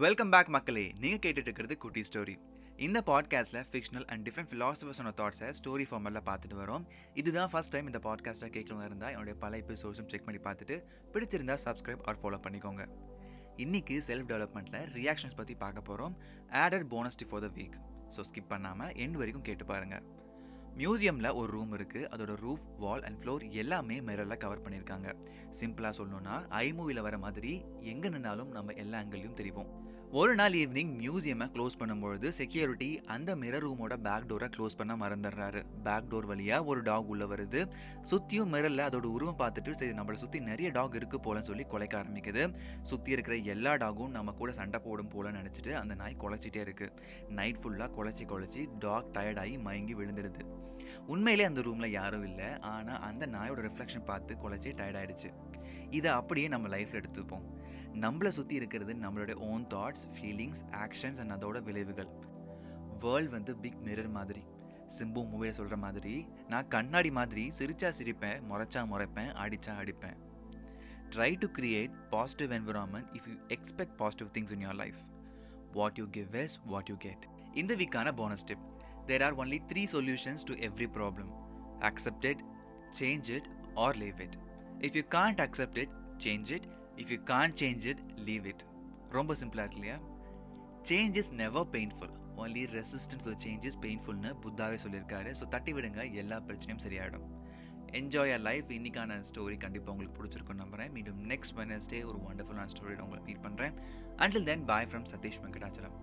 Welcome back மக்களே. நீங்க கேட்டுட்டு இருக்கிறது குட்டி ஸ்டோரி இந்த பாட்காஸ்ட்ல ஃபிக்ஷனல் அண்ட் டிஃப்ரெண்ட் ஃபிலாசபர்ஸோட தாட்ஸை ஸ்டோரி ஃபார்மெல்லாம் பார்த்துட்டு வரோம். இதுதான் ஃபர்ஸ்ட் டைம் இந்த பாட்காஸ்ட்டை கேட்கணும் இருந்தா என்னுடைய பல எபிசோட்ஸும் செக் பண்ணி பார்த்துட்டு பிடிச்சிருந்தா சப்ஸ்கிரைப் ஆர் ஃபாலோ பண்ணிக்கோங்க. இன்னைக்கு செல்ஃப் டெவலப்மெண்ட்ல ரியாக்ஷன்ஸ் பத்தி பார்க்க போறோம். Added bonus for the week so skip பண்ணாம எண்ட் வரைக்கும் கேட்டு பாருங்க. மியூசியம்ல ஒரு ரூம் இருக்கு. அதோட ரூஃப் வால் அண்ட் ஃப்ளோர் எல்லாமே மிரர்ல கவர் பண்ணியிருக்காங்க. சிம்பிளா சொல்லணும்னா ஐ மூவில வர மாதிரி எங்க நின்னாலும் நம்ம எல்லா ஆங்கிள்லையும் தெரிவோம். ஒரு நாள் ஈவினிங் மியூசியமை க்ளோஸ் பண்ணும்பொழுது செக்யூரிட்டி அந்த மிரர் ரூமோட பேக் டோரை க்ளோஸ் பண்ண மறந்துடுறாரு. பேக் டோர் வழியா ஒரு டாக் உள்ள வருது. சுத்தியும் மிரர்ல அதோட உருவம் பார்த்துட்டு சரி நம்மளை சுத்தி நிறைய டாக் இருக்கு போலன்னு சொல்லி குலைக்க ஆரம்பிக்குது. சுத்தி இருக்கிற எல்லா டாகும் நம்ம கூட சண்டை போடும் போலன்னு நினைச்சிட்டு அந்த நாய் குலைச்சிட்டே இருக்கு. நைட் ஃபுல்லா குலைச்சி குலைச்சி டாக் டயர்டாகி மயங்கி விழுந்துடுது. உண்மையிலே அந்த ரூம்ல யாரும் இல்லை. ஆனா அந்த நாயோட ரிஃப்ளெக்ஷன் பார்த்து குலைச்சி டயர்ட் ஆயிடுச்சு. இதை அப்படியே நம்ம லைஃப்ல எடுத்துப்போம். நம்மளை சுத்தி இருக்கிறது நம்மளுடைய own thoughts feelings actions and அதோட விளைவுகள். வேர்ல்ட் வந்து பிக் மிரர் மாதிரி. சிம்பு மூவியை சொல்ற மாதிரி நான் கண்ணாடி மாதிரி சிரிச்சா சிரிப்பேன் முறைச்சா முறைப்பேன் அடிச்சா அடிப்பேன். Try to create positive environment if you expect positive things in your life what you give is what you get இந்த வீக்கான bonus tip there are only three solutions to every problem. Accept it change it or leave it. If you can't accept it change it. If you can't change it leave it. ரொம்ப சிம்பிளாக இருக்கு இல்லையா? Change is never painful only resistance to change is பெயின்ஃபுல்னு புத்தாவே சொல்லியிருக்காரு. So தட்டி விடுங்க எல்லா பிரச்சனையும் சரியாயிடும். என்ஜாய் அ லைஃப் இன்னைக்கான ஸ்டோரி கண்டிப்பாக உங்களுக்கு பிடிச்சிருக்கும் நம்புறேன். மீண்டும் நெக்ஸ்ட் வெனஸ்டே ஒரு ஒண்டர்ஃபுல்லான ஸ்டோரி உங்களை மீட் பண்ணுறேன் until then bye from Satish Venkatachalam.